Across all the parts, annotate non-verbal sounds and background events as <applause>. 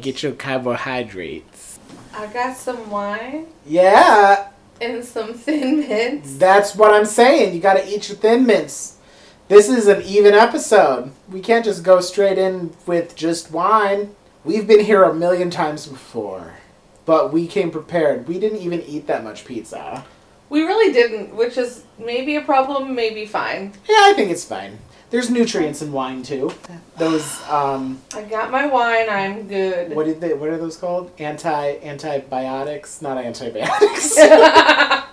Get your carbohydrates. I got some wine Yeah, and some thin mints. that's what I'm saying. You gotta eat your thin mints. This is an even episode. We can't just go straight in with just wine. We've been here a million times before, but we came prepared. We didn't even eat that much pizza. We really didn't, which is maybe a problem, maybe fine. Yeah, I think it's fine. There's nutrients in wine too. Those um, I got my wine, I'm good. what did they? What are those called? Anti antibiotics? Not antibiotics. <laughs>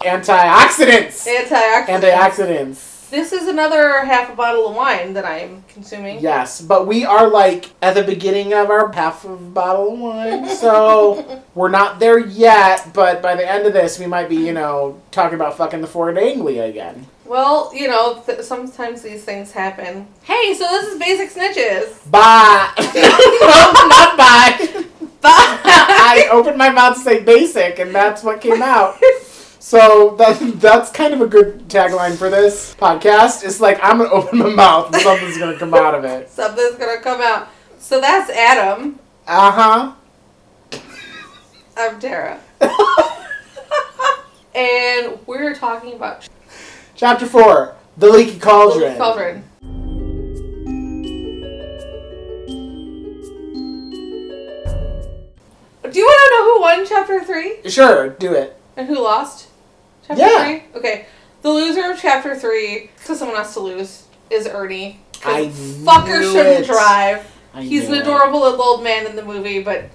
Antioxidants. Antioxidants. Antioxidants. This is another half a bottle of wine that I'm consuming. Yes, but we are like at the beginning of our half of a bottle of wine, so <laughs> we're not there yet. But by the end of this, we might be, you know, talking about fucking the Ford Anglia again. Well, you know, th- sometimes these things happen. Hey, so this is Basic Snitches. Bye. <laughs> no, not bye. Bye. I opened my mouth to say basic, and that's what came out. So that that's kind of a good tagline for this podcast. It's like I'm gonna open my mouth and something's gonna come out of it. Something's gonna come out. So that's Adam. Uh huh. I'm Tara. <laughs> and we're talking about Chapter four: The Leaky Cauldron. Cauldron. Do you want to know who won chapter three Sure, do it. and who lost? Chapter Yeah. three? Okay. The loser of chapter three, because someone has to lose, is Ernie. I fucker shouldn't it. drive. I He's an it. adorable little old man in the movie, but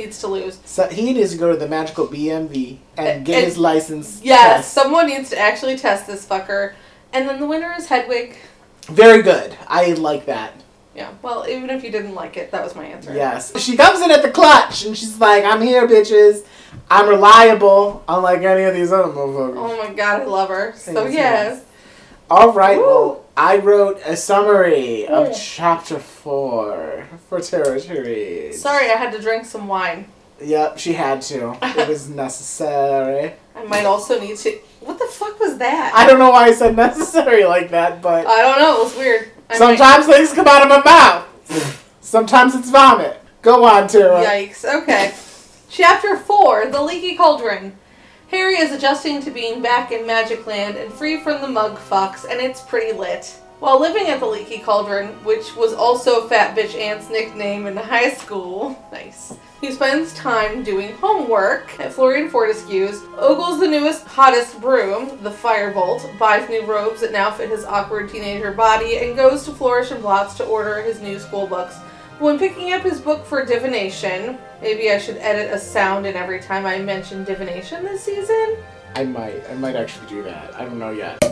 needs to lose. So he needs to go to the magical BMV and get And- his license. Yes, test. someone needs to actually test this fucker. And then the winner is Hedwig. Very good. I like that. Yeah, well, even if you didn't like it, that was my answer. Yes. She comes in at the clutch and she's like, I'm here, bitches. I'm reliable, unlike any of these other motherfuckers. Oh my god, I love her. So Thanks, yes. All right, Woo. well, I wrote a summary of chapter four for Territory. Sorry, I had to drink some wine. Yep, she had to. It was <laughs> necessary. I might also need to. What the fuck was that? I don't know why I said necessary like that, but I don't know. It was weird. I sometimes things come out of my mouth. Sometimes it's vomit. Go on, might- Tara. Yikes. Okay. Chapter 4 The Leaky Cauldron. Harry is adjusting to being back in Magic Land and free from the mug fucks, and it's pretty lit. While living at the Leaky Cauldron, which was also Fat Bitch Aunt's nickname in high school, <laughs> nice. He spends time doing homework at Florian Fortescue's, ogles the newest, hottest broom, the Firebolt, buys new robes that now fit his awkward teenager body, and goes to Flourish and Blotts to order his new school books. When picking up his book for divination, maybe I should edit a sound in every time I mention divination this season. I might. I might actually do that. I don't know yet.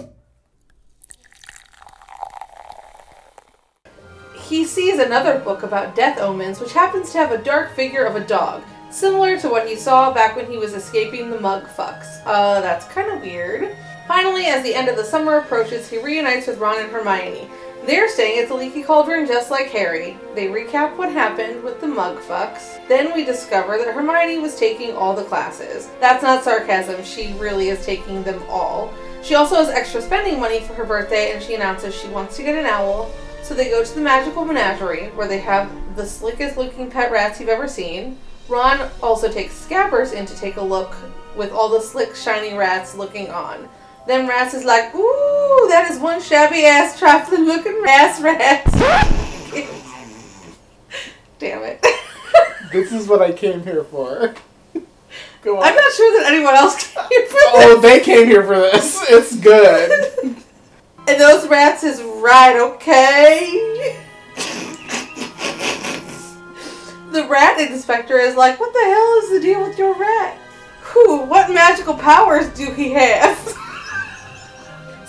He sees another book about death omens, which happens to have a dark figure of a dog, similar to what he saw back when he was escaping the mug fucks. Uh, that's kind of weird. Finally, as the end of the summer approaches, he reunites with Ron and Hermione. They're staying at the Leaky Cauldron just like Harry. They recap what happened with the mug fucks. Then we discover that Hermione was taking all the classes. That's not sarcasm, she really is taking them all. She also has extra spending money for her birthday and she announces she wants to get an owl. So they go to the magical menagerie where they have the slickest looking pet rats you've ever seen. Ron also takes Scabbers in to take a look with all the slick, shiny rats looking on. Then Rats is like, ooh, that is one shabby ass, trifling looking ass rat. <laughs> Damn it. <laughs> This is what I came here for. <laughs> Go on. I'm not sure that anyone else came here for Oh, this. they came here for this. It's good. And those rats is right, okay? the rat inspector is like, what the hell is the deal with your rat? Whew, what magical powers do he have?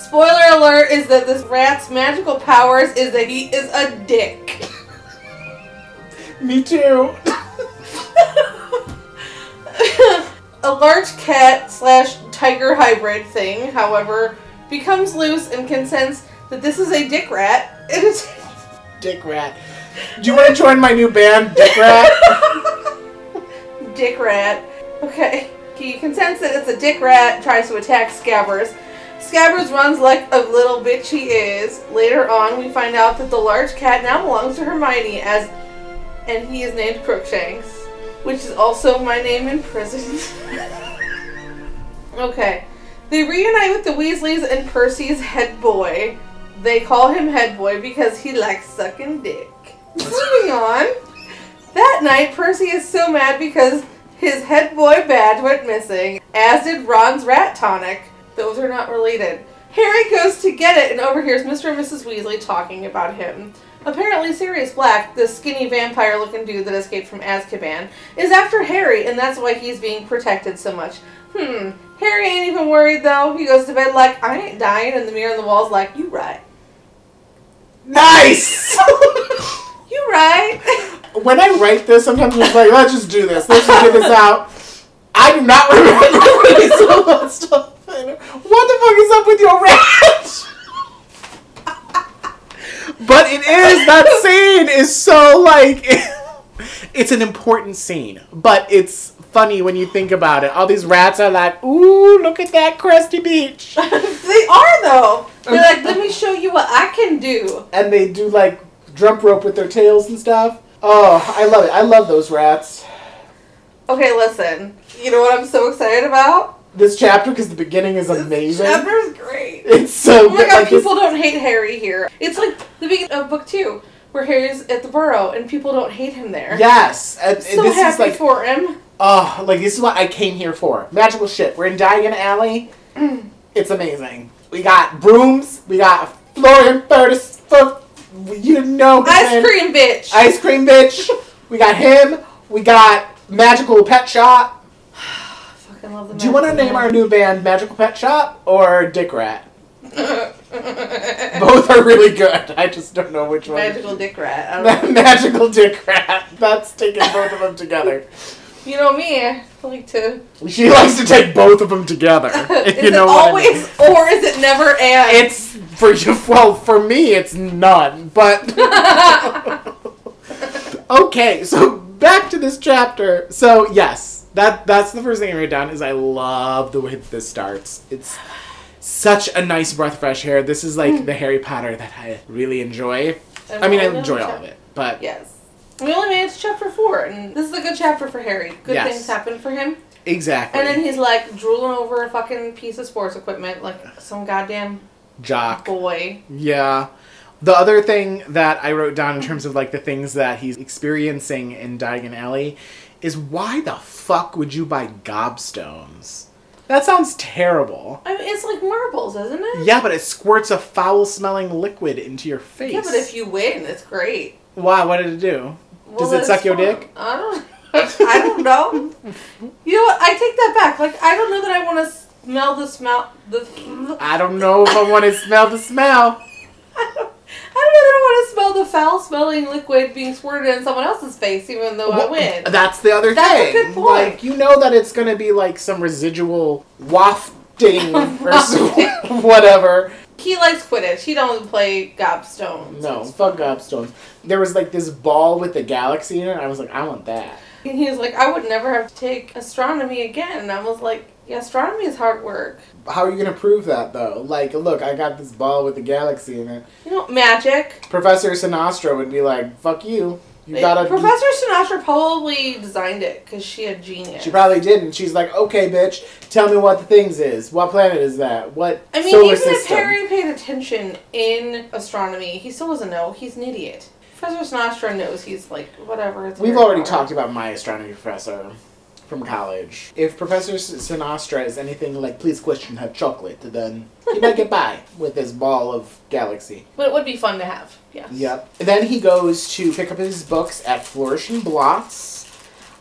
Spoiler alert is that this rat's magical powers is that he is a dick. Me too. <laughs> a large cat slash tiger hybrid thing, however, becomes loose and can sense that this is a dick rat. <laughs> It is. Dick Rat. Do you want to join my new band, Dick Rat? <laughs> dick rat. Okay. He can sense that it's a dick rat, tries to attack Scabbers. Scabbers runs like a little bitch he is. Later on, we find out that the large cat now belongs to Hermione as and he is named Crookshanks, which is also my name in prison. <laughs> okay. They reunite with the Weasleys and Percy's head boy. They call him head boy because he likes sucking dick. Moving on. That night, Percy is so mad because his head boy badge went missing, as did Ron's rat tonic. Those are not related. Harry goes to get it and overhears Mr. and Mrs. Weasley talking about him. Apparently, Sirius Black, the skinny vampire looking dude that escaped from Azkaban, is after Harry, and that's why he's being protected so much. Hmm. Harry ain't even worried though. He goes to bed like, I ain't dying, and the mirror on the wall's like, You right. Nice! <laughs> You right. when I write this, sometimes I'm like, let's just do this. Let's just get this out. I do not <laughs> remember of that stuff. What the fuck is up with your ranch? but it is that <laughs> scene is so like <laughs> it's an important scene, but it's funny when you think about it. All these rats are like, "Ooh, look at that crusty beach," <laughs> they are though. They're like, let me show you what I can do. and they do like jump rope with their tails and stuff. Oh, I love it. I love those rats. Okay, listen. You know what I'm so excited about? This chapter because the beginning is amazing. This chapter is great. It's so Oh my good. god, Like, this- people don't hate Harry here. It's like the beginning of book two, where Harry's at the burrow and people don't hate him there. yes, and, and So this happy is like for him. oh, like this is what I came here for. Magical shit. We're in Diagon Alley. <clears throat> It's amazing. We got brooms. We got Florian Furtis. Fu- You know, Ice cream bitch. ice cream bitch. <laughs> we got him. We got Magical Pet Shop. Fucking love the Do you want to name our new band Magical Pet Shop or Dick Rat? Both are really good. I just don't know which one. Magical dick rat. I don't know. Magical Dick Rat. That's taking both of them together. You know me, I like to. She likes to take both of them together. <laughs> Is you know it what I mean. always or is it never and? It's for you. Well, for me, it's none. But <laughs> <laughs> okay, so back to this chapter. So yes, that that's the first thing I wrote down. Is I love the way that this starts. It's such a nice breath of fresh air. This is like hmm. the Harry Potter that I really enjoy. And I mean, I enjoy all of it, but Yes. We only made it to chapter four, and this is a good chapter for Harry. Good Yes. things happen for him. exactly. And then he's like drooling over a fucking piece of sports equipment like some goddamn Jock. boy. Yeah. The other thing that I wrote down in terms of like the things that he's experiencing in Diagon Alley is why the fuck would you buy gobstones? That sounds terrible. I mean, it's like marbles, isn't it? Yeah, but it squirts a foul smelling liquid into your face. Yeah, but if you win, it's great. Why? What did it do? Does it suck your fun. dick? I don't. I don't know. You know what? I take that back. Like I don't know that I want to smell the smell the. I don't know if I want to smell the smell. <laughs> I don't, I don't know that I want to smell the foul smelling liquid being squirted in someone else's face, even though I win. That's the other That's a thing. good point. Like you know that it's gonna be like some residual wafting <laughs> or so- <laughs> whatever. He likes Quidditch. He don't play gobstones. No, fuck gobstones. There was like this ball with the galaxy in it. and I was like, I want that. And he was like, I would never have to take astronomy again. And I was like, yeah, astronomy is hard work. How are you gonna prove that though? Like, look, I got this ball with the galaxy in it. You know, magic. Professor Sinistra would be like, "Fuck you. You gotta." Professor Sinatra probably designed it because she a genius. She probably didn't. She's like, "Okay, bitch, tell me what the things is. What planet is that? What solar system? I mean, even if system?" Harry paid attention in astronomy, he still doesn't know. He's an idiot. Professor Sinatra knows he's like, whatever. It's We've already talked about my astronomy professor from college. If Professor S- Sinistra is anything like, please question her chocolate, then he might get by <laughs> with this ball of galaxy. But it would be fun to have. Yes. Yep. Then he goes to pick up his books at Flourish and Blotts.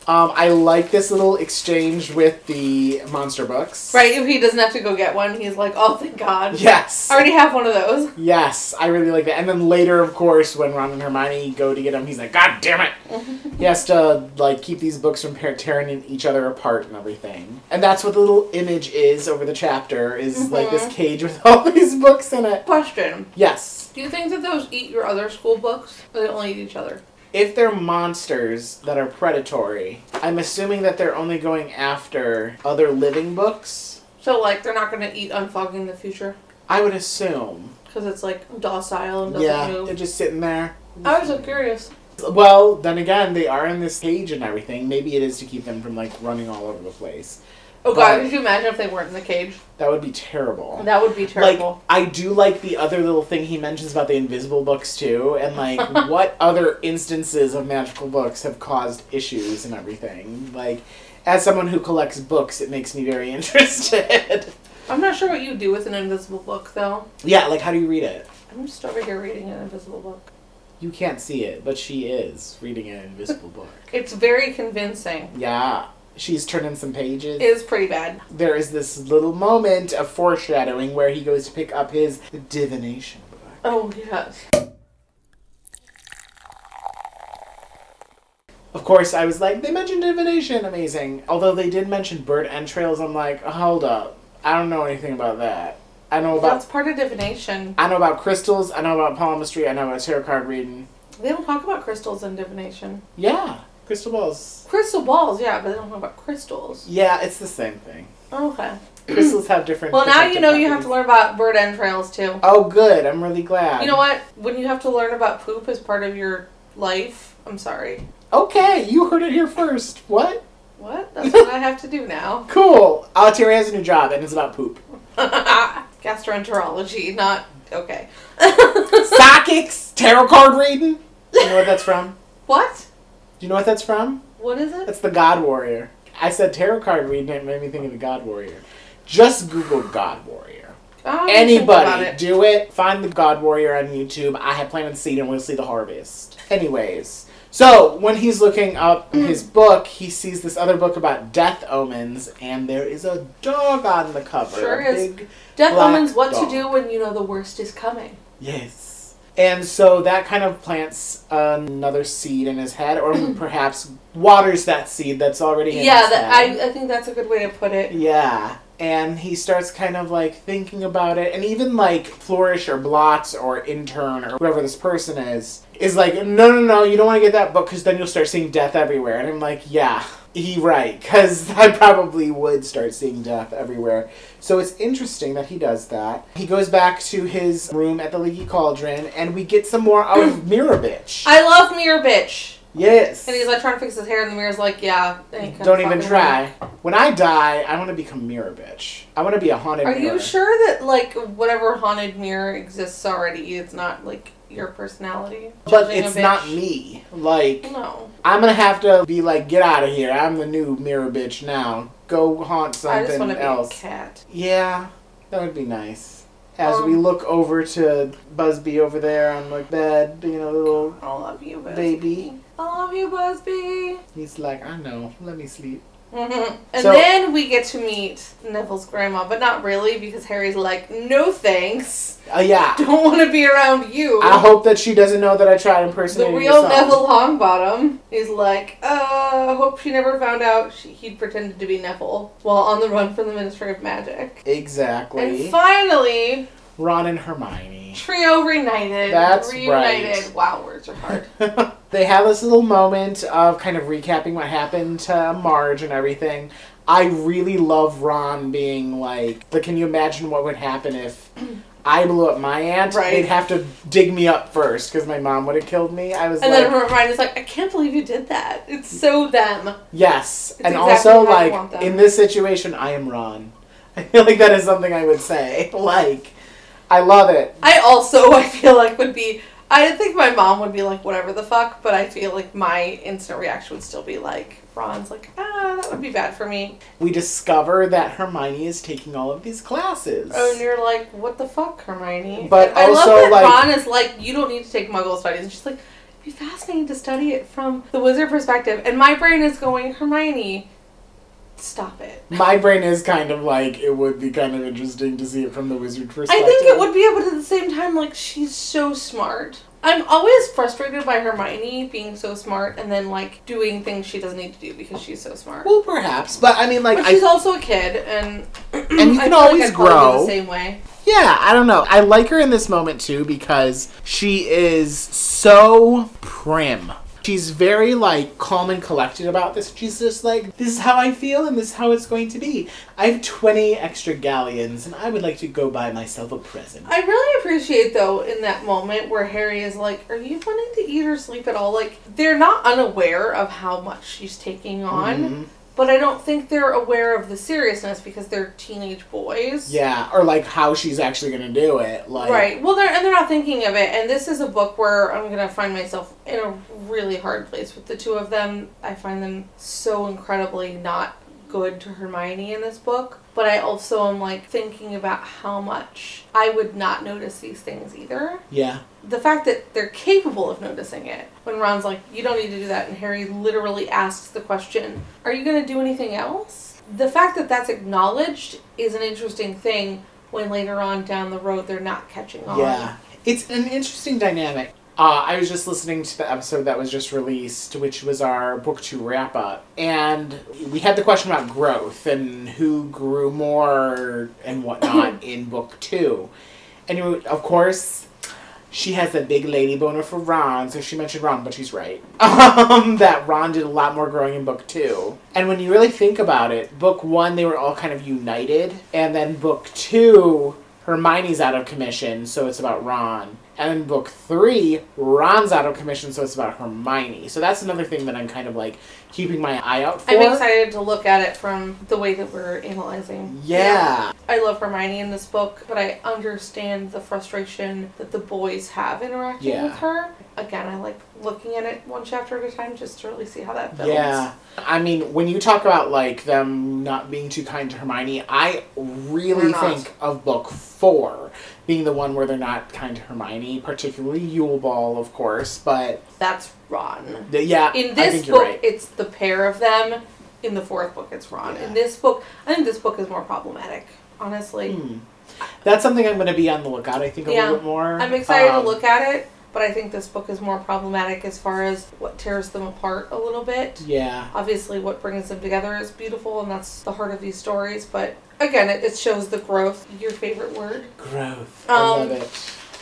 Um, I like this little exchange with the monster books. Right, if he doesn't have to go get one, he's like, oh, thank God. Yes. I already have one of those. Yes, I really like that. And then later, of course, when Ron and Hermione go to get him, he's like, God damn it! <laughs> he has to like keep these books from tearing each other apart and everything. And that's what the little image is over the chapter is like this cage with <laughs> all these books in it. Question. Yes. Do you think that those eat your other school books? Or they only eat each other? If they're monsters that are predatory, I'm assuming that they're only going after other living books. So, like, they're not going to eat Unfogging the Future? I would assume. Because it's, like, docile and doesn't Yeah, move? they're just sitting there. I was so curious. Well, then again, they are in this cage and everything. Maybe it is to keep them from like running all over the place. Oh god, could you imagine if they weren't in the cage? That would be terrible. That would be terrible. Like terrible. I do like the other little thing he mentions about the invisible books too, and like <laughs> what other instances of magical books have caused issues and everything. Like, as someone who collects books, it makes me very <laughs> interested. I'm not sure what you do with an invisible book though. yeah, like how do you read it? I'm just over here reading an invisible book. You can't see it, but she is reading an invisible book. It's very convincing. Yeah, she's turning some pages. It is pretty bad. there is this little moment of foreshadowing where he goes to pick up his divination book. Oh yes. Of course, I was like, they mentioned divination, amazing. Although they did mention bird entrails, I'm like, hold up, I don't know anything about that. I know about That's part of divination. I know about crystals. I know about palmistry. I know about tarot card reading. They don't talk about crystals in divination. Yeah, crystal balls. Crystal balls, yeah, but they don't talk about crystals. Yeah, it's the same thing. Okay. Crystals have different. Well, now you know you have to learn about bird entrails too. Oh, good. I'm really glad. You know what? When you have to learn about poop as part of your life, I'm sorry. Okay, you heard it here first. What? What? That's what I have to do now. <laughs> Cool. Terry has a new job, and it's about poop. <laughs> Gastroenterology, not okay. <laughs> Psychics, tarot card reading. You know what that's from? what? Do you know what that's from? What is it? That's the God Warrior. I said tarot card reading. It made me think of the God Warrior. Just Google God Warrior. Oh, Anybody, it. do it. Find the God Warrior on YouTube. I have planted seed and we'll see the harvest. Anyways, so when he's looking up Mm. his book, he sees this other book about death omens, and there is a dog on the cover. Sure is. Death omens what dog. to do when you know the worst is coming. yes. And so that kind of plants another seed in his head, or <clears throat> perhaps waters that seed that's already in yeah, his that, head. I, I think that's a good way to put it. Yeah. And he starts kind of like thinking about it, and even like Flourish or Blotts or Intern or whoever this person is, is like, no, no, no, you don't want to get that book because then you'll start seeing death everywhere. And I'm like, yeah, he right, because <laughs> I probably would start seeing death everywhere. So it's interesting that he does that. He goes back to his room at the Leaky Cauldron, and we get some more of <clears throat> Mirror Bitch. I love Mirror Bitch. yes. And he's like trying to fix his hair, and the mirror's like, yeah. Don't even try. When I die, I want to become Mirror Bitch. I want to be a haunted. Are mirror. you sure that like whatever haunted mirror exists already? It's not like your personality. But it's not me. Like, No, I'm gonna have to be like, get out of here. I'm the new mirror bitch now. Go haunt something I just want to be else. a cat. Yeah, that would be nice. As Um, we look over to Busby over there on the bed, being a little I love you, Busby. baby. I love you, Busby. He's like, I know. Let me sleep. And So- then we get to meet Neville's grandma, but not really because Harry's like, no thanks. Uh, yeah. <laughs> Don't want to be around you. I hope that she doesn't know that I tried impersonating real the song. Neville Longbottom is like, uh, hope she never found out she, he'd pretended to be Neville while on the run from the Ministry of Magic. Exactly. And finally, Ron and Hermione. Trio reunited. That's reunited. right. Wow, words are hard. <laughs> they have this little moment of kind of recapping what happened to Marge and everything. I really love Ron being like, but can you imagine what would happen if <clears throat> I blew up my aunt? Right. They'd have to dig me up first because my mom would have killed me. I was like, And like, then Hermione's like, I can't believe you did that. It's so them. yes. It's and exactly also, like, in this situation, I am Ron. I <laughs> feel like that is something I would say. <laughs> Like, I love it. I also, <laughs> I feel like would be. I think my mom would be like, whatever the fuck, but I feel like my instant reaction would still be like, Ron's like, ah, that would be bad for me. We discover that Hermione is taking all of these classes. Oh, and you're like, what the fuck, Hermione? But And I also, love that like- Ron is like, you don't need to take Muggle studies. And she's like, it'd be fascinating to study it from the wizard perspective. And my brain is going, Hermione, stop it. My brain is kind of like it would be kind of interesting to see it from the wizard perspective. I think it would be, but at the same time, like she's so smart. I'm always frustrated by Hermione being so smart and then like doing things she doesn't need to do because she's so smart. Well, perhaps, but I mean, like, but she's I also a kid, and And you <clears throat> can always like grow. the same way. yeah, I don't know. I like her in this moment too because she is so prim. She's very like calm and collected about this. She's just like, this is how I feel and this is how it's going to be. I have 20 extra galleons and I would like to go buy myself a present. I really appreciate though in that moment where Harry is like, "Are you wanting to eat or sleep at all?" Like they're not unaware of how much she's taking on, Mhm. But I don't think they're aware of the seriousness because they're teenage boys. Yeah, or like how she's actually going to do it. Like, Right. Well, they're and they're not thinking of it. And this is a book where I'm gonna find myself in a really hard place with the two of them. I find them so incredibly not good to Hermione in this book. But I also am like thinking about how much I would not notice these things either. Yeah. The fact that they're capable of noticing it. When Ron's like, "You don't need to do that," and Harry literally asks the question, "Are you gonna do anything else?" The fact that that's acknowledged is an interesting thing. When later on down the road they're not catching on. Yeah. It's an interesting dynamic. Uh, I was just listening to the episode that was just released, which was our book two wrap up, and we had the question about growth and who grew more and whatnot <coughs> in book two. And you- of course, she has a big lady boner for Ron, so she mentioned Ron, but she's right. <laughs> Um, that Ron did a lot more growing in book two. And when you really think about it, book one, they were all kind of united, and then book two, Hermione's out of commission, so it's about Ron. And in book three, Ron's out of commission, so it's about Hermione. So that's another thing that I'm kind of like keeping my eye out for. I'm excited to look at it from the way that we're analyzing. Yeah. I love Hermione in this book, but I understand the frustration that the boys have interacting Yeah. with her. Again, I like looking at it one chapter at a time just to really see how that builds. Yeah. I mean, when you talk about like them not being too kind to Hermione, I really think of book four being the one where they're not kind to Hermione, particularly Yule Ball, of course. But That's Ron. yeah, In this book, right. it's the pair of them. In the fourth book, it's Ron. Yeah. In this book, I think this book is more problematic. Honestly, Hmm. That's something I'm going to be on the lookout. I think a Yeah. little bit more. I'm excited Um, to look at it, but I think this book is more problematic as far as what tears them apart a little bit. Yeah. Obviously, what brings them together is beautiful, and that's the heart of these stories. But again, it, it shows the growth. Your favorite word. Growth. I Um, love it.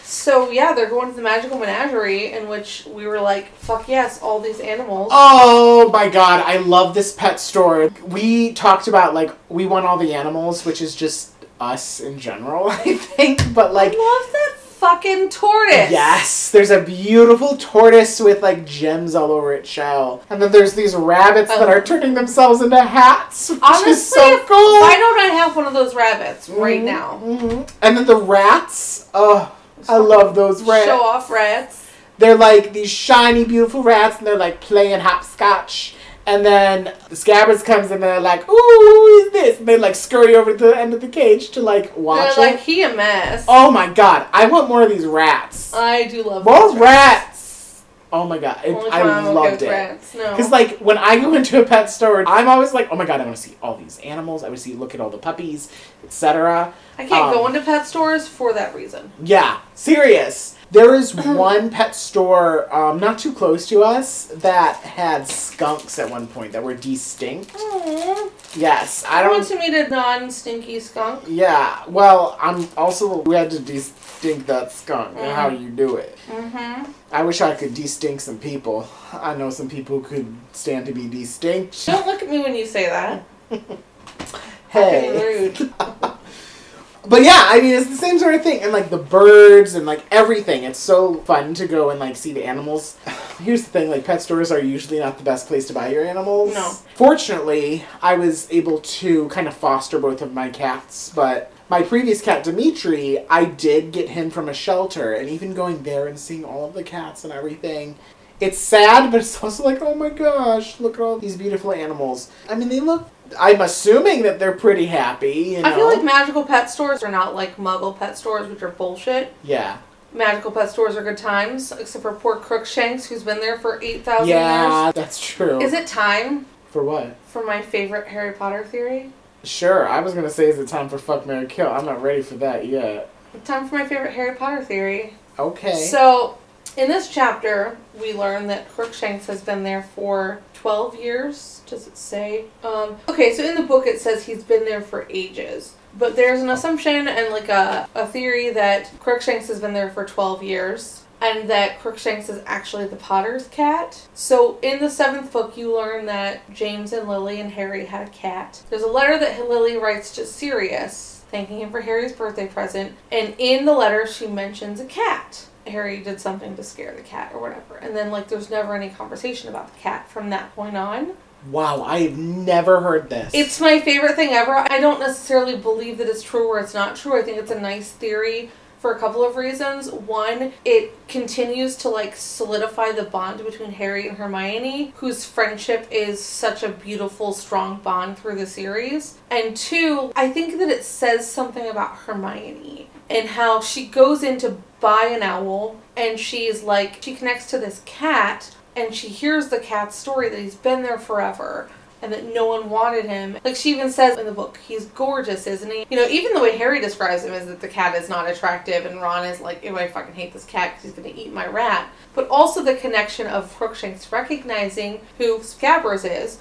So yeah, they're going to the magical menagerie, in which we were like, "Fuck yes, all these animals." Oh my god, I love this pet store. We talked about like we want all the animals, which is just us in general, <laughs> I think. But like I love that fucking tortoise. Yes, there's a beautiful tortoise with like gems all over its shell, and then there's these rabbits that Oh. are turning themselves into hats, <laughs> which Honestly, is so cool. why don't I have one of those rabbits right Mhm, now? mhm. And then the rats. Oh, I love those rats. Show off rats. They're like these shiny, beautiful rats, and they're like playing hopscotch. And then the Scabbers comes and they're like, "Ooh, who is this?" And they like scurry over to the end of the cage to like watch They're it. like he a mess. oh my god, I want more of these rats. I do love More those rats. Oh my god, it, Only I time I'm okay loved with it. Rats. No. Because like when I go <laughs> into a pet store, I'm always like, "Oh my god, I want to see all these animals. I want to see, look at all the puppies, etc." I can't go um, into pet stores for that reason. Yeah, serious. There is <laughs> one pet store um, not too close to us that had skunks at one point that were distinct. Aww. Yes, I I don't. Want to meet a non-stinky skunk. Yeah, well, I'm also we had to distinct that skunk and how you do it. Mm-hmm. I wish I could distinct some people. I know some people who could stand to be distinct. Don't look at me when you say that. <laughs> Hey. Rude. <laughs> But yeah, I mean, it's the same sort of thing. And like the birds and like everything. It's so fun to go and like see the animals. <sighs> Here's the thing like, pet stores are usually not the best place to buy your animals. No. Fortunately, I was able to kind of foster both of my cats, but. My previous cat, Dimitri, I did get him from a shelter, and even going there and seeing all of the cats and everything, it's sad, but it's also like, oh my gosh, look at all these beautiful animals. I mean, they look. I'm assuming that they're pretty happy. You know? I feel like magical pet stores are not like Muggle pet stores, which are bullshit. Yeah. Magical pet stores are good times, except for poor Crookshanks, who's been there for eight thousand Yeah, that's true. Is it time For what? for my favorite Harry Potter theory? Sure, I was gonna say is it time for fuck Marry Kill. I'm not ready for that yet. Time for my favorite Harry Potter theory. Okay. So, in this chapter, we learn that Crookshanks has been there for 12 years. Does it say? Um, okay, so in the book it says he's been there for ages. But there's an assumption and like a, a theory that Crookshanks has been there for 12 years. and that Crookshanks is actually the Potter's cat. So in the seventh book, you learn that James and Lily and Harry had a cat. There's a letter that Lily writes to Sirius, thanking him for Harry's birthday present, and in the letter she mentions a cat. Harry did something to scare the cat or whatever. And then like there's never any conversation about the cat from that point on. Wow, I've never heard this. It's my favorite thing ever. I don't necessarily believe that it's true or it's not true. I think it's a nice theory for a couple of reasons. One, it continues to like solidify the bond between Harry and Hermione, whose friendship is such a beautiful, strong bond through the series. And two, I think that it says something about Hermione and how she goes in to buy an owl and she's like, she connects to this cat and she hears the cat's story that he's been there forever and that no one wanted him. Like she even says in the book, he's gorgeous, isn't he? You know, even the way Harry describes him is that the cat is not attractive, and Ron is like, "Oh, I fucking hate this cat because he's gonna eat my rat." But also the connection of Crookshanks recognizing who Scabbers is,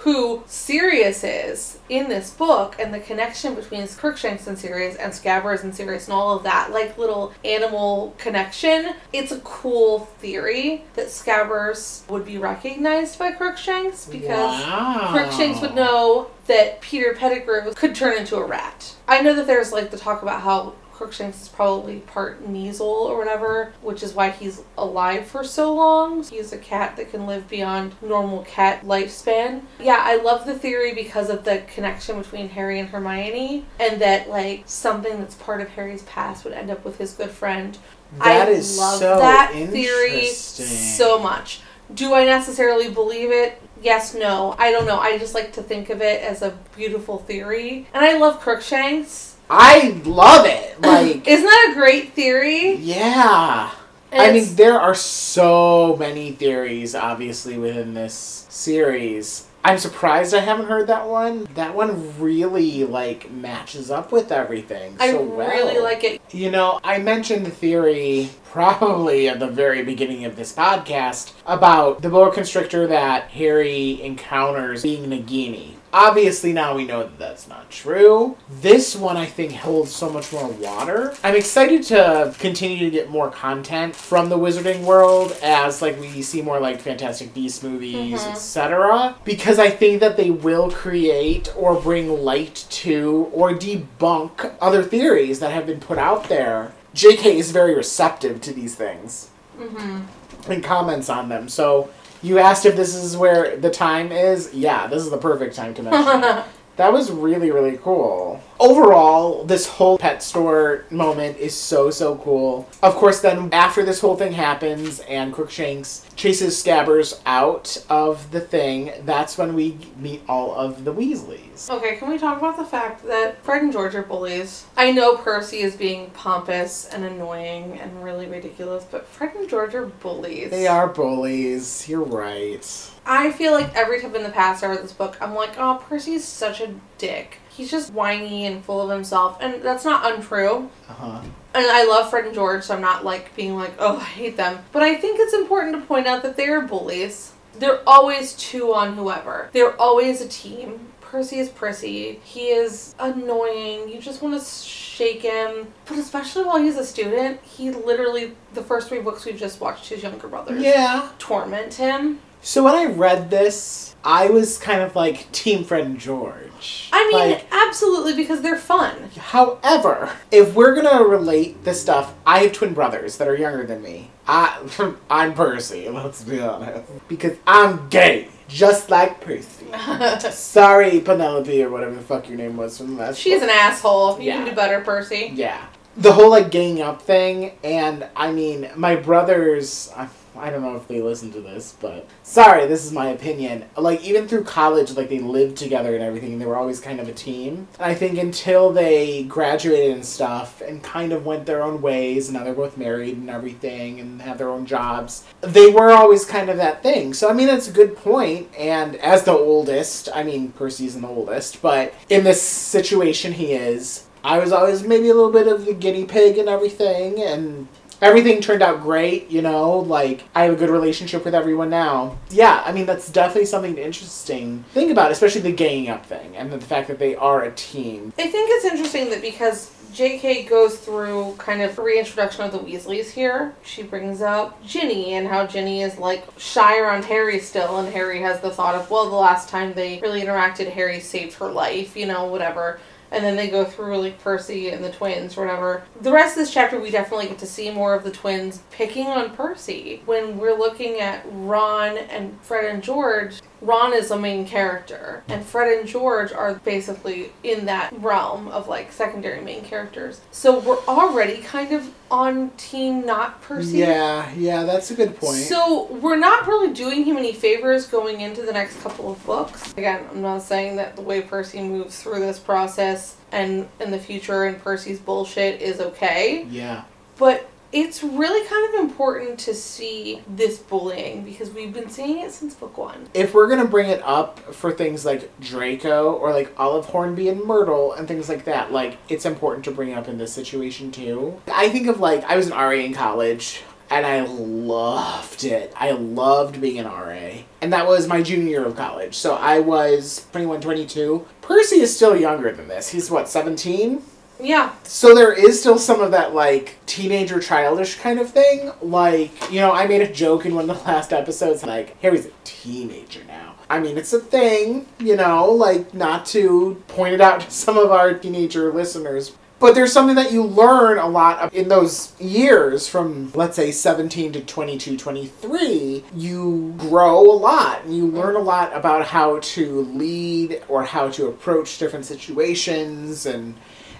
who Sirius is in this book and the connection between Crookshanks and Sirius and Scabbers and Sirius and all of that, like little animal connection. It's a cool theory that Scabbers would be recognized by Crookshanks because wow. Crookshanks would know that Peter Pettigrew could turn into a rat. I know that there's like the talk about how Crookshanks is probably part Kneazle or whatever, which is why he's alive for so long. He's a cat that can live beyond normal cat lifespan. Yeah, I love the theory because of the connection between Harry and Hermione, and that like something that's part of Harry's past would end up with his good friend. That I is love so that theory so much. Do I necessarily believe it? Yes, no. I don't know. I just like to think of it as a beautiful theory. And I love Crookshanks. I love it. Like, Isn't that a great theory? yeah. And I mean, there are so many theories, obviously, within this series. I'm surprised I haven't heard that one. That one really like matches up with everything I so well. really like it. You know, I mentioned the theory probably at the very beginning of this podcast about the boa constrictor that Harry encounters being Nagini. Obviously, now we know that that's not true. This one, I think, holds so much more water. I'm excited to continue to get more content from the Wizarding world as, like, we see more like Fantastic Beasts movies, Mhm. etc. Because I think that they will create or bring light to or debunk other theories that have been put out there. JK is very receptive to these things hmm and comments on them. So you asked if this is where the time is. Yeah, this is the perfect time to mention. <laughs> That was really, really cool. Overall, this whole pet store moment is so, so cool. Of course, then after this whole thing happens and Crookshanks chases Scabbers out of the thing, that's when we meet all of the Weasleys. okay, can we talk about the fact that Fred and George are bullies? I know Percy is being pompous and annoying and really ridiculous, but Fred and George are bullies. They are bullies. You're right. I feel like every time in the past I read this book, I'm like, oh, Percy's such a dick. He's just whiny and full of himself, and that's not untrue. Uh huh. And I love Fred and George, so I'm not like being like, oh, I hate them. But I think it's important to point out that they are bullies. They're always two on whoever. They're always a team. Percy is prissy. He is annoying. You just want to shake him. But especially while he's a student, he literally, the first three books we've just watched, his younger brothers Yeah. torment him. So when I read this, I was kind of like Team Fred and George. I mean, Like, absolutely, because they're fun. However, if we're gonna relate this stuff, I have twin brothers that are younger than me. I, <laughs> I'm Percy. Let's be honest, because I'm gay, just like Percy. <laughs> Sorry, Penelope or whatever the fuck your name was from the last. She's book. an asshole. You Yeah. can do better, Percy. Yeah. The whole like gang up thing, and I mean, my brothers, I, I don't know if they listen to this, but sorry, this is my opinion. Like, even through college, like, they lived together and everything, and they were always kind of a team. And I think until they graduated and stuff, and kind of went their own ways, and now they're both married and everything, and have their own jobs, they were always kind of that thing. So, I mean, that's a good point. and as the oldest, I mean, Percy isn't the oldest, but in this situation he is, I was always maybe a little bit of the guinea pig and everything, and everything turned out great, you know, like I have a good relationship with everyone now. Yeah, I mean, that's definitely something interesting think about, especially the ganging up thing, and the fact that they are a team. I think it's interesting that because JK goes through kind of reintroduction of the Weasleys here. She brings up Ginny and how Ginny is like shy around Harry still, and Harry has the thought of, well, the last time they really interacted, Harry saved her life, you know, whatever. And then they go through like Percy and the twins or whatever. The rest of this chapter, we definitely get to see more of the twins picking on Percy. When we're looking at Ron and Fred and George, Ron is the main character, and Fred and George are basically in that realm of like secondary main characters. So we're already kind of on team not Percy. Yeah, yeah, that's a good point. So we're not really doing him any favors going into the next couple of books. Again, I'm not saying that the way Percy moves through this process and in the future and Percy's bullshit is okay, yeah. but it's really kind of important to see this bullying because we've been seeing it since book one. If we're gonna bring it up for things like Draco or like Olive Hornby and Myrtle and things like that, like it's important to bring up in this situation too. I think of like I was an RA in college and I loved it. I loved being an RA. And that was my junior year of college. So I was 21, 22. Percy is still younger than this. He's what, 17? Yeah, So there is still some of that like teenager childish kind of thing. Like, you know, I made a joke in one of the <laughs> last episodes like Harry's a teenager now. I mean, it's a thing, you know, like not to point it out to <laughs> some of our teenager listeners. But there's something that you learn a lot in those years from, let's say, 17 to 22, 23. You grow a lot. And you learn a lot about how to lead or how to approach different situations and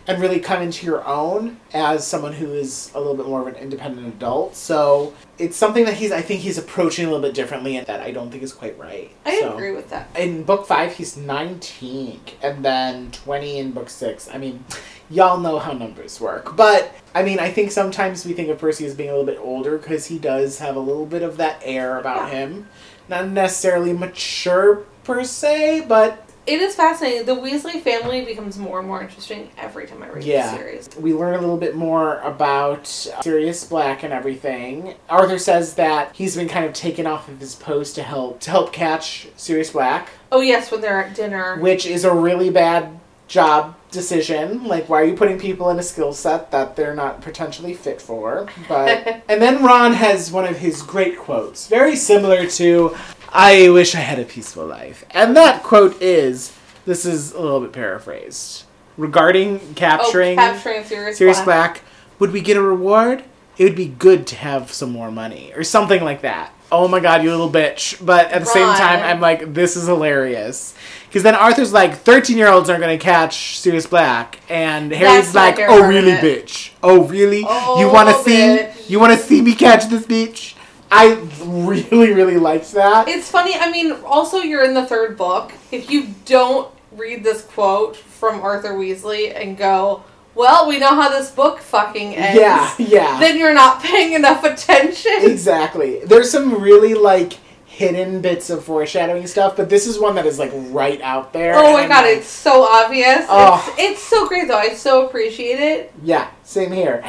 and really come into your own as someone who is a little bit more of an independent adult. So it's something that he's I think he's approaching a little bit differently and that I don't think is quite right. I So- agree with that. In book five he's nineteen and then twenty in book six. I mean, y'all know how numbers work. But I mean I think sometimes we think of Percy as being a little bit older because he does have a little bit of that air about Yeah. him. Not necessarily mature per se, but It is fascinating. The Weasley family becomes more and more interesting every time I read Yeah. the series. we learn a little bit more about uh, Sirius Black and everything. Arthur says that he's been kind of taken off of his post to help to help catch Sirius Black, Oh yes, when they're at dinner. which is a really bad job decision. Like why are you putting people in a skill set that they're not potentially fit for? But <laughs> and then Ron has one of his great quotes, very similar to I wish I had a peaceful life. And that quote is this is a little bit paraphrased. Regarding capturing oh, capturing Sirius, Sirius Black. Black, would we get a reward? It would be good to have some more money or something like that. Oh my god, you little bitch. But at the same time, I'm like, this is hilarious. Because then Arthur's like, 13 year olds aren't going to catch Sirius Black. And Harry's That's like, oh really, bitch? Oh really? Oh, you want to see? You want to see me catch this bitch? I really, really liked that. It's funny. I mean, also you're in the third book. If you don't read this quote from Arthur Weasley and go, "Well, we know how this book fucking ends," yeah, yeah. then you're not paying enough attention. Exactly. There's some really like hidden bits of foreshadowing stuff, but this is one that is like right out there. Oh my god, like, it's so obvious. Oh. It's, it's so great though. I so appreciate it. yeah, same here.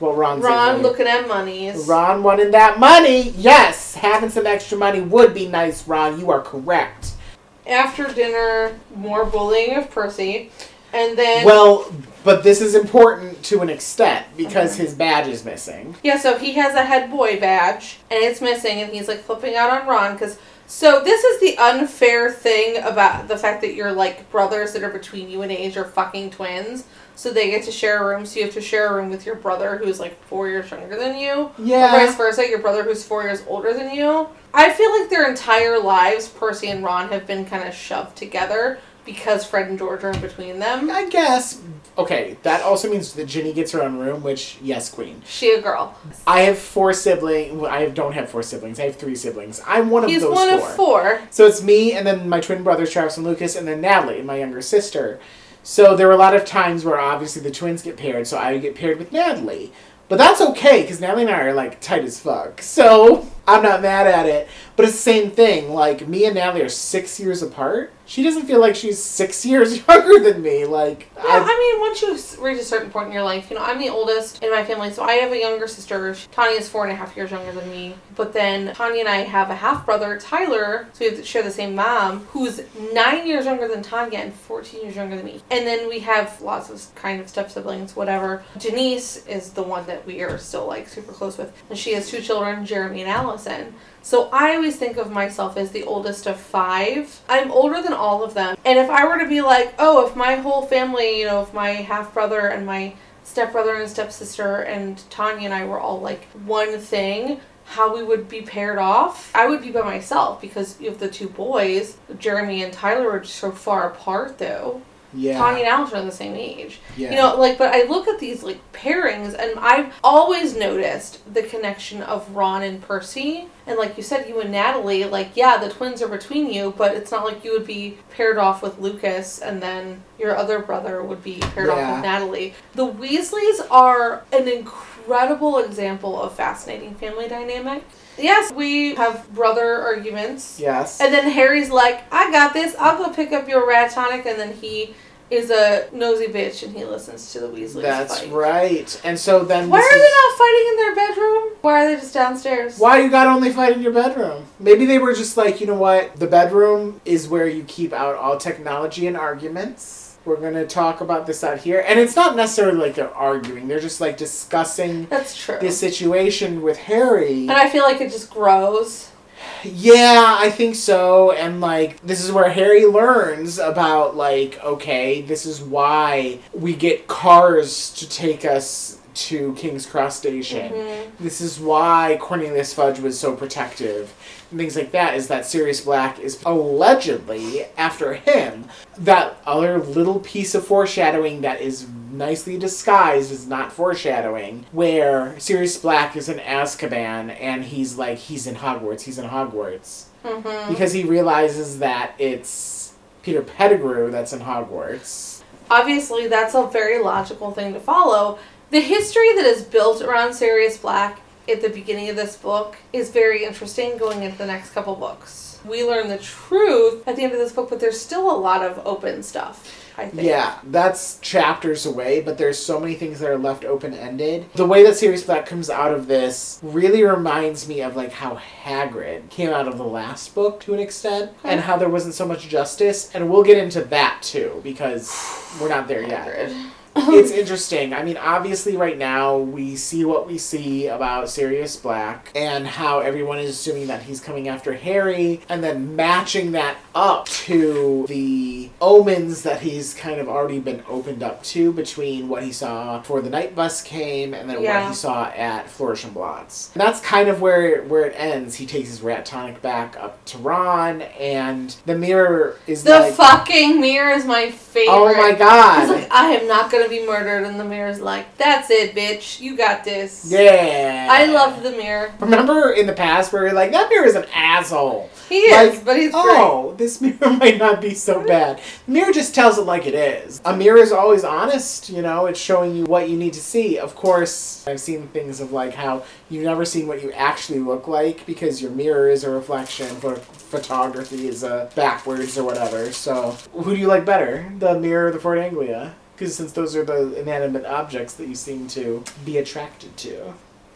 Well, Ron. Ron looking at monies. Ron wanted that money. Yes, having some extra money would be nice. Ron, you are correct. After dinner, more bullying of Percy, and then Well, but this is important to an extent because Mm-hmm. his badge is missing. Yeah, so he has a head boy badge and it's missing, and he's like flipping out on Ron because. So this is the unfair thing about the fact that your like brothers that are between you in age are fucking twins. So they get to share a room, so you have to share a room with your brother who's like four years younger than you. Or Yeah. vice versa, your brother who's four years older than you. I feel like their entire lives, Percy and Ron have been kind of shoved together because Fred and George are in between them. I guess. Okay, that also means that Ginny gets her own room, which yes, queen. She a girl. I have four siblings. Well, I don't have four siblings. I have three siblings. I'm one of He's those one four. of four. So it's me and then my twin brothers Travis and Lucas and then Natalie, my younger sister. So there were a lot of times where obviously the twins get paired, so I would get paired with Natalie. But that's okay because Natalie and I are like tight as fuck. So I'm not mad at it. But it's the same thing. Like me and Natalie are six years apart. She doesn't feel like she's six <laughs> years younger than me. Like Yeah, I, I mean, once you reach a certain point in your life, you know, I'm the oldest in my family, so I have a younger sister. Tanya is four and a half years younger than me. But then Tanya and I have a half brother, Tyler, so we have- share the same mom, who's nine years younger than Tanya and 14 years younger than me. And then we have lots of kind of step siblings, whatever. Denise is the one that we are still like super close with, and she has two children, Jeremy and Allison. So I always think of myself as the oldest of five. I'm older than all of them. And if I were to be like, oh, if my whole family, you know, if my half brother and my stepbrother and stepsister and Tanya and I were all like one thing, how we would be paired off, I would be by myself because have the two boys. Jeremy and Tyler are so far apart though. Yeah, and Allison are the same age. yeah. You know, like, but I look at these like pairings, and I've always noticed the connection of Ron and Percy. And like you said, you and Natalie, like, yeah, the twins are between you, but it's not like you would be paired off with Lucas, and then your other brother would be paired off with Natalie. The Weasleys are an incredible example of fascinating family dynamic. Yes, we have brother arguments. yes. And then Harry's like, I got this. I'll go pick up your rat tonic. And then he is a nosy bitch and he listens to the Weasleys That's fight. right. And so then Why are is- they not fighting in their bedroom? Why are they just downstairs? Why you gotta only fight in your bedroom? Maybe they were just like, you know what? The bedroom is where you keep out all technology and arguments. We're gonna talk about this out here. And it's not necessarily like they're arguing, they're just like discussing That's true. this situation with Harry. and I feel like it just grows. Yeah, I think so. And like, this is where Harry learns about, like, okay, this is why we get cars to take us to King's Cross Station. Mhm. This is why Cornelius Fudge was so protective. And things like that is that Sirius Black is allegedly after him. That other little piece of foreshadowing that is nicely disguised is not foreshadowing, where Sirius Black is in Azkaban and he's like, he's in Hogwarts, he's in Hogwarts. Mhm. Because he realizes that it's Peter Pettigrew that's in Hogwarts. Obviously, that's a very logical thing to follow. The history that is built around Sirius Black at the beginning of this book is very interesting going into the next couple books. We learn the truth at the end of this book, but there's still a lot of open stuff, I think. Yeah, that's chapters away, but there's so many things that are left open ended. The way that Sirius Black comes out of this really reminds me of like how Hagrid came out of the last book to an extent, and how there wasn't so much justice. And we'll get into that too because we're not there yet. Hagrid. It's <laughs> interesting. I mean, obviously, right now we see what we see about Sirius Black and how everyone is assuming that he's coming after Harry, and then matching that up to the omens that he's kind of already been opened up to between what he saw before the night bus came and then Yeah. what he saw at Flourish and Blotts. And that's kind of where where it ends. He takes his rat tonic back up to Ron, and the mirror is The like, fucking mirror is my favorite. oh my god. Like, I am not gonna be murdered, and the mirror's like, That's it, bitch. You got this. yeah. I love the mirror. Remember in the past where you're like, that mirror is an asshole. He is, Like, but he's oh, great. Oh, this <laughs> mirror might not be so bad. The mirror just tells it like it is. A mirror is always honest, you know, it's showing you what you need to see. Of course, I've seen things of like how you've never seen what you actually look like because your mirror is a reflection, but photography is a backwards or whatever. So, who do you like better? The mirror or the Ford Anglia? Because since those are the inanimate objects that you seem to be attracted to.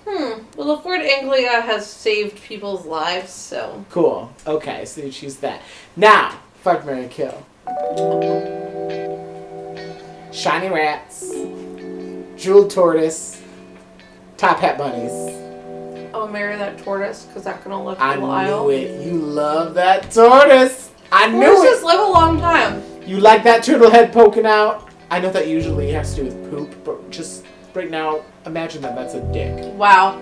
Hmm. Well, the Ford Anglia has saved people's lives, so. Cool. Okay, so you choose that. Now, fuck Marry Kill. Shiny rats. Jeweled tortoise. Top hat bunnies. I'll marry that tortoise because that can all live I a while. knew it. You love that tortoise. I knew Tortoises it. live a long time. You like that turtle head poking out? I know that usually has to do with poop, but just right now, imagine that that's a dick. Wow.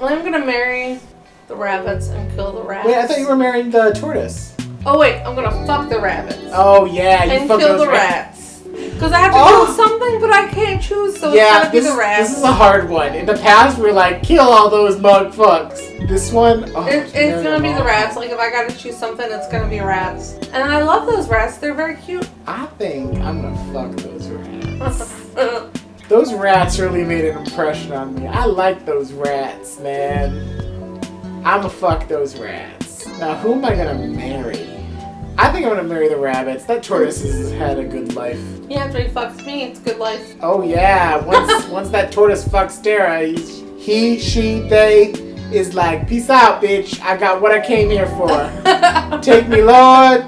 Well, I'm gonna marry the rabbits and kill the rats. Wait, I thought you were marrying the tortoise. Oh wait, I'm gonna fuck the rabbits Oh yeah, you and fuck kill those the rats. Rats. Because I have to Oh. kill something, but I can't choose, so it's gotta be the rats. this is a hard one. In the past, we're like, kill all those mug fucks. This one, oh, It, it's gonna be the rats. Like if I gotta choose something, it's gonna be rats. And I love those rats. They're very cute. I think I'm gonna fuck those rats. <laughs> Those rats really made an impression on me. I like those rats, man. I'ma fuck those rats. Now, who am I gonna marry? I think I'm gonna marry the rabbits. That tortoise has had a good life. Yeah, after he fucks me, it's good life. Oh yeah, once <laughs> once that tortoise fucks Tara, he, he, she, they is like, peace out, bitch. I got what I came here for. <laughs> Take me, Lord.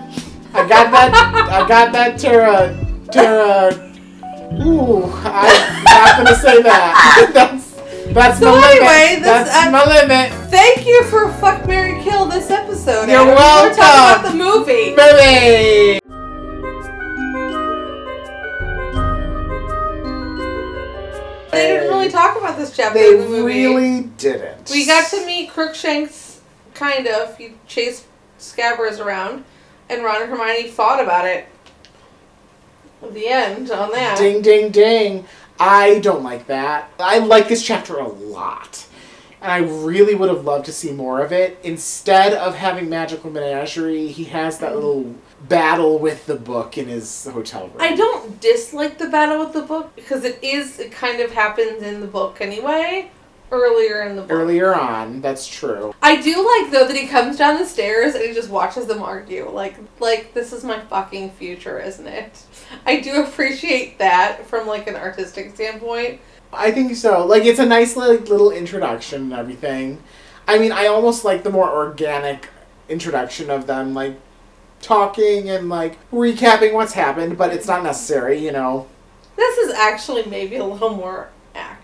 I got that. I got that Tara. Tara. Ooh, I'm not gonna say that. <laughs> That's that's So my anyway, limit. this- That's I- my limit. Thank you for Fuck Marry Kill this episode. You're Adam. We're talking about the movie. Baby. They didn't really talk about this chapter They in the movie. really didn't. We got to meet Crookshanks, kind of. He chased Scabbers around, and Ron and Hermione fought about it. The end on that. Ding, ding, ding. I don't like that. I like this chapter a lot. And I really would have loved to see more of it. Instead of having Magical Menagerie, he has that little battle with the book in his hotel room. I don't dislike the battle with the book because it is it kind of happens in the book anyway. Earlier in the book. Earlier on, that's true. I do like though that he comes down the stairs and he just watches them argue. Like like this is my fucking future, isn't it? I do appreciate that from like an artistic standpoint. I think so. Like, it's a nice like, little introduction and everything. I mean, I almost like the more organic introduction of them, like, talking and, like, recapping what's happened, but it's not necessary, you know, This is actually maybe a little more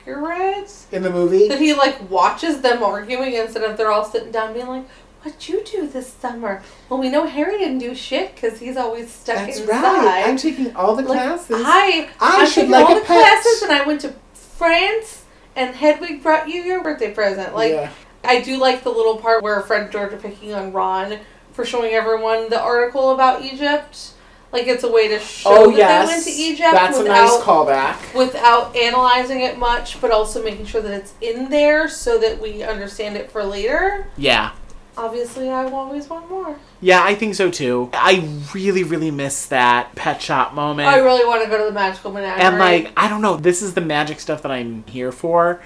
accurate. in the movie. That he like watches them arguing instead of they're all sitting down being like, "What'd you do this summer?" Well, we know Harry didn't do shit because he's always stuck That's inside. right. I'm taking all the like, classes. I, I I'm should like all the pet. classes, and I went to France, and Hedwig brought you your birthday present. Like, yeah. I do like the little part where Fred and George are picking on Ron for showing everyone the article about Egypt. Like, it's a way to show Oh that yes. they went to Egypt That's a without nice callback. without analyzing it much, but also making sure that it's in there so that we understand it for later. Yeah. Obviously, I will always want more. Yeah, I think so too. I really, really miss that pet shop moment. I really want to go to the magical menagerie. and like, I don't know, this is the magic stuff that I'm here for.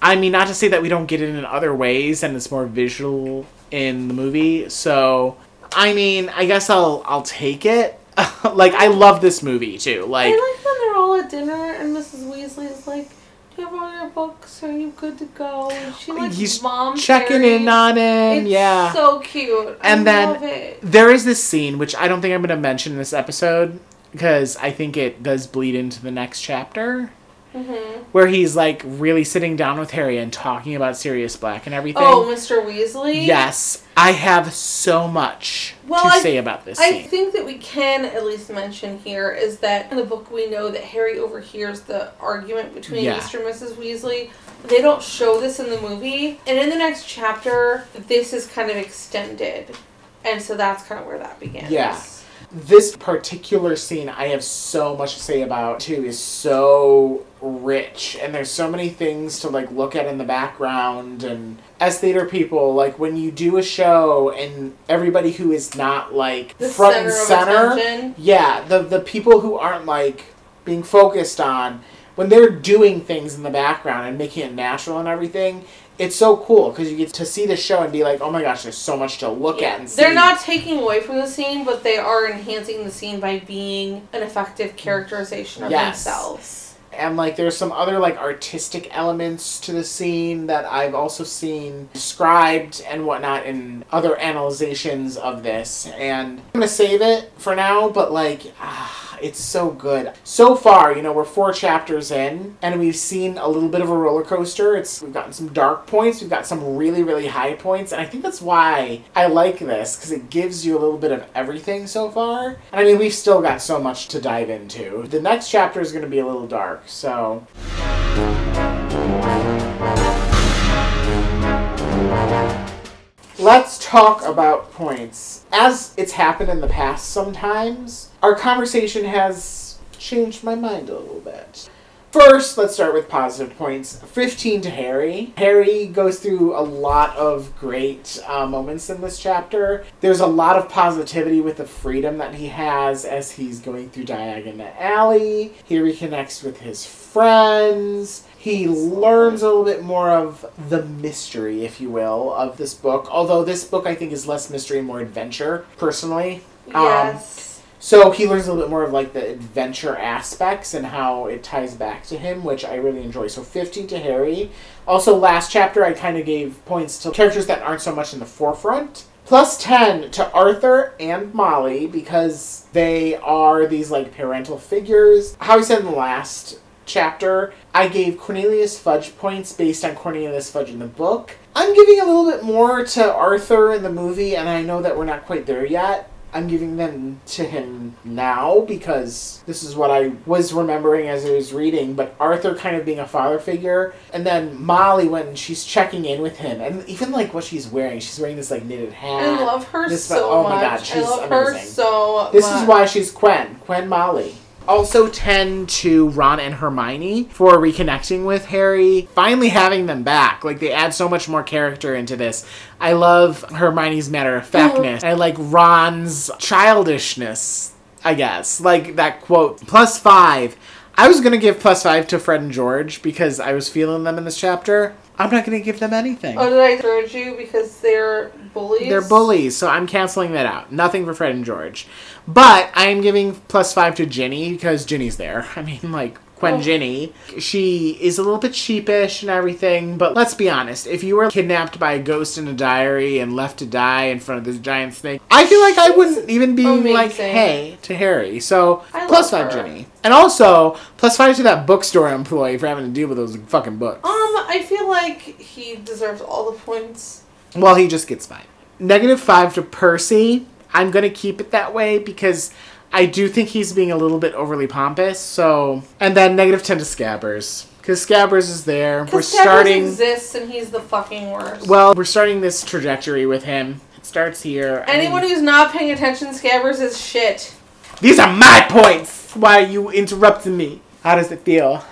I mean, not to say that we don't get it in other ways and it's more visual in the movie. So, I mean, I guess I'll I'll take it. <laughs> like, I love this movie too. Like I Like, when they're all at dinner and Mrs. Weasley's like, "Do you have all your books? Are you good to go?" And she like he's mom checking Harry. in on him. It's yeah. so cute. And I then- love it. There is this scene which I don't think I'm going to mention in this episode because I think it does bleed into the next chapter Mhm. where he's like really sitting down with Harry and talking about Sirius Black and everything. Oh, Mr. Weasley. Yes, I have so much Well, to I- say about this I scene. think that we can at least mention here is that in the book we know that Harry overhears the argument between Yeah. Mr. and Mrs. Weasley. They don't show this in the movie, and in the next chapter, this is kind of extended, and so that's kind of where that begins. Yeah. this particular scene I have so much to say about too is so rich and there's so many things to like look at in the background and as theater people like when you do a show and everybody who is not like The front center and center attention. yeah the the people who aren't like being focused on when they're doing things in the background and making it natural and everything it's so cool because you get to see the show and be like oh my gosh there's so much to look at and see They're not taking away from the scene, but they are enhancing the scene by being an effective characterization of Yes. themselves. And like there's some other like artistic elements to the scene that I've also seen described and whatnot in other analyzations of this. And I'm gonna save it for now, but like ah, it's so good. So far, you know, we're four chapters in, and we've seen a little bit of a roller coaster. It's we've gotten some dark points, we've got some really really high points, and I think that's why I like this because it gives you a little bit of everything so far. And I mean, we've still got so much to dive into. The next chapter is going to be a little dark, so. Let's talk about points. As it's happened in the past sometimes, our conversation has changed my mind a little bit. First, let's start with positive points. 15 to Harry. Harry goes through a lot of great uh, moments in this chapter. There's a lot of positivity with the freedom that he has as he's going through Diagon Alley. He reconnects with his friends. He learns a little bit more of the mystery, if you will, of this book. Although this book, I think, is less mystery and more adventure, personally. Um, Yes. So he learns a little bit more of like the adventure aspects and how it ties back to him, which I really enjoy. So 15 to Harry. Also, last chapter, I kind of gave points to characters that aren't so much in the forefront. Plus 10 to Arthur and Molly because they are these like parental figures. How I said in the last chapter, I gave Cornelius Fudge points based on Cornelius Fudge in the book. I'm giving a little bit more to Arthur in the movie, and I know that we're not quite there yet. I'm giving them to him now because this is what I was remembering as I was reading. But Arthur kind of being a father figure, and then Molly when she's checking in with him, and even like what she's wearing, she's wearing this like knitted hat. I love her This- so oh my much. God, I she's love her amazing. so This much. is why she's Quen, Quen Molly. Also 10 to Ron and Hermione for reconnecting with Harry, finally having them back. Like they add so much more character into this. I love Hermione's matter of factness. I like Ron's childishness, I guess. Like that quote, plus 5. I was going to give plus 5 to Fred and George because I was feeling them in this chapter. I'm not going to give them anything. Oh, did I encourage you because they're bullies? They're bullies, so I'm canceling that out. Nothing for Fred and George. But I am giving plus five to Ginny because Ginny's there. <laughs> I mean, like, Gwen Oh. Ginny. She is a little bit sheepish and everything, but let's be honest. If you were kidnapped by a ghost in a diary and left to die in front of this giant snake, I feel like I wouldn't even be like, hey, to Harry. So, I five, her. Ginny. And also, plus five to that bookstore employee for having to deal with those fucking books. Um, I feel like he deserves all the points. Well, he just gets five. Negative five to Percy. I'm gonna keep it that way because I do think he's being a little bit overly pompous. So, and then negative ten to Scabbers because Scabbers is there. We're Because starting. exists and he's the fucking worst. Well, we're starting this trajectory with him. It starts here. I Anyone mean, who's not paying attention, Scabbers is shit. these are my points. Why are you interrupting me? How does it feel?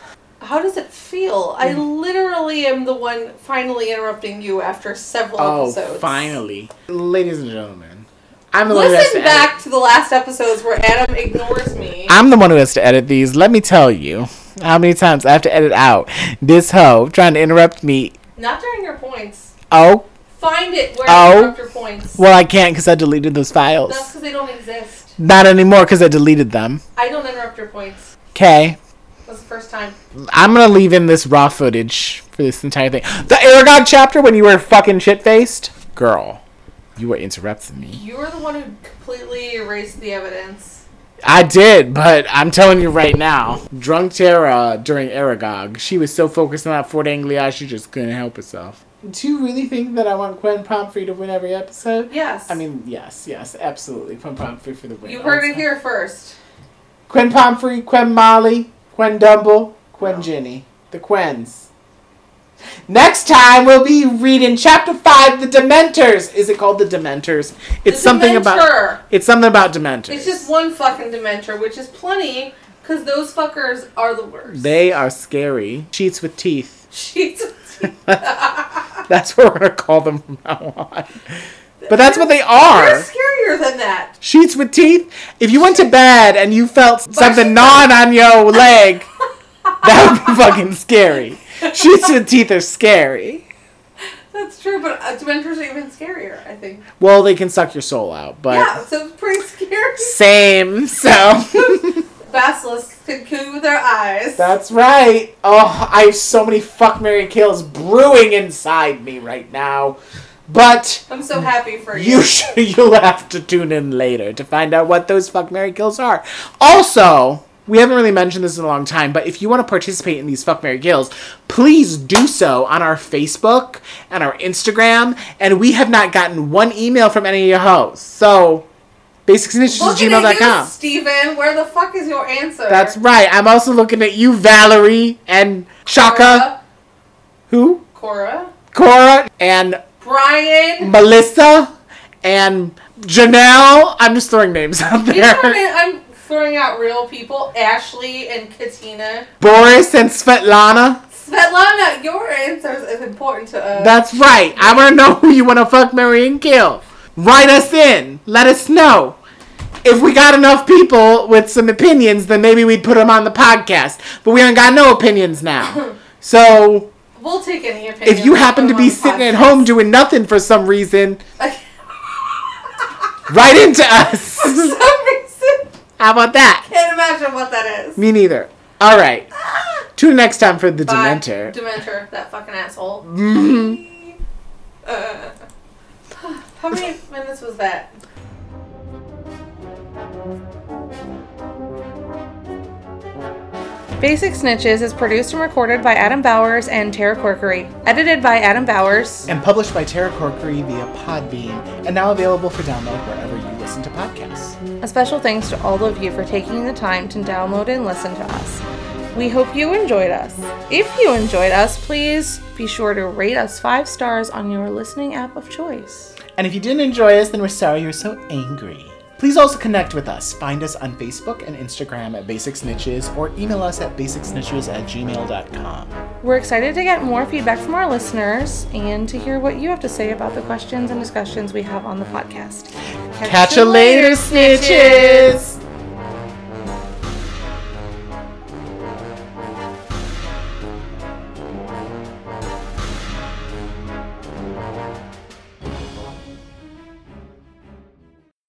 How does it feel? I Mm. literally am the one finally interrupting you after several Oh, episodes. finally, ladies and gentlemen, I'm the one who has Listen edit. back to the last episodes where Adam ignores me. I'm the one who has to edit these. Let me tell you how many times I have to edit out this hoe trying to interrupt me. Not during your points. Oh, Find it where Oh. you interrupt your points. well, I can't because I deleted those files. That's because they don't exist. Not anymore because I deleted them. I don't interrupt your points. Okay. That's the first time. I'm gonna leave in this raw footage for this entire thing. The Aragog chapter when you were fucking shit faced? Girl, you were interrupting me. You were the one who completely erased the evidence. I did, but I'm telling you right now, drunk Tara during Aragog, she was so focused on that Ford Anglia, she just couldn't help herself. Do you really think that I want Gwen Pomfrey to win every episode? Yes. I mean, yes, yes, absolutely. Gwen Pomfrey for the win. you heard it Also. here first. Gwen Pomfrey, Gwen Molly, Gwen Dumble, Gwen No. Ginny. The Quens. Next time we'll be reading chapter five, the Dementors. Is it called the Dementors? It's The something about. It's something about Dementors. It's just one fucking Dementor, which is plenty, because those fuckers are the worst. They are scary. Sheets with teeth. <laughs> She's. <laughs> That's what we're gonna call them from now on. But that's what they They're are. Scarier than that. Sheets with teeth. If you went to bed and you felt something gnawing on your <laughs> leg, that would be fucking scary. Sheets with teeth are scary. That's true, but Dementors are even scarier, I think. Well, they can suck your soul out, but yeah, so it's pretty scary. same. So <laughs> Basilisks can coo with their eyes. that's right. Oh, I have so many fuck Marry kills brewing inside me right now. But I'm so happy for you. you should, <laughs> you'll have to tune in later to find out what those fuck Marry kills are. Also, we haven't really mentioned this in a long time, but if you want to participate in these fuck Marry kills, please do so on our Facebook and our Instagram. And we have not gotten one email from any of your hosts. So, basicsnitches at Looking at you, gmail.com. Steven. Where the fuck is your answer? That's right. I'm also looking at you, Valerie, and Shaka. Who? Cora. Cora, and Brian. Melissa, and Janelle. I'm just throwing names out there. You there. throwing in- I'm throwing out real people. Ashley and Katina. Boris and Svetlana. Svetlana, your answer is important to us. That's right. I want to know who you want to fuck, marry, and kill. Write us in. Let us know. If we got enough people with some opinions, then maybe we'd put them on the podcast. But we ain't got no opinions now. <coughs> So We'll take any opinion. if you happen to be sitting at home doing nothing for some reason, write into us. <laughs> for some reason, How about that? can't imagine what that is. Me neither. All right. Tune next time for the Bye. Dementor. Dementor, that fucking asshole. <laughs> Mhm. Uh, how many minutes was that? Basic Snitches is produced and recorded by Adam Bowers and Tara Corkery. Edited by Adam Bowers. And published by Tara Corkery via Podbean, and now available for download wherever you listen to podcasts. A special thanks to all of you for taking the time to download and listen to us. We hope you enjoyed us. If you enjoyed us, please be sure to rate us five stars on your listening app of choice. And if you didn't enjoy us, then we're sorry you're so angry. Please also connect with us. Find us on Facebook and Instagram at Basic Snitches or email us at basicsnitches at gmail.com. We're excited to get more feedback from our listeners and to hear what you have to say about the questions and discussions we have on the podcast. Catch you later, snitches!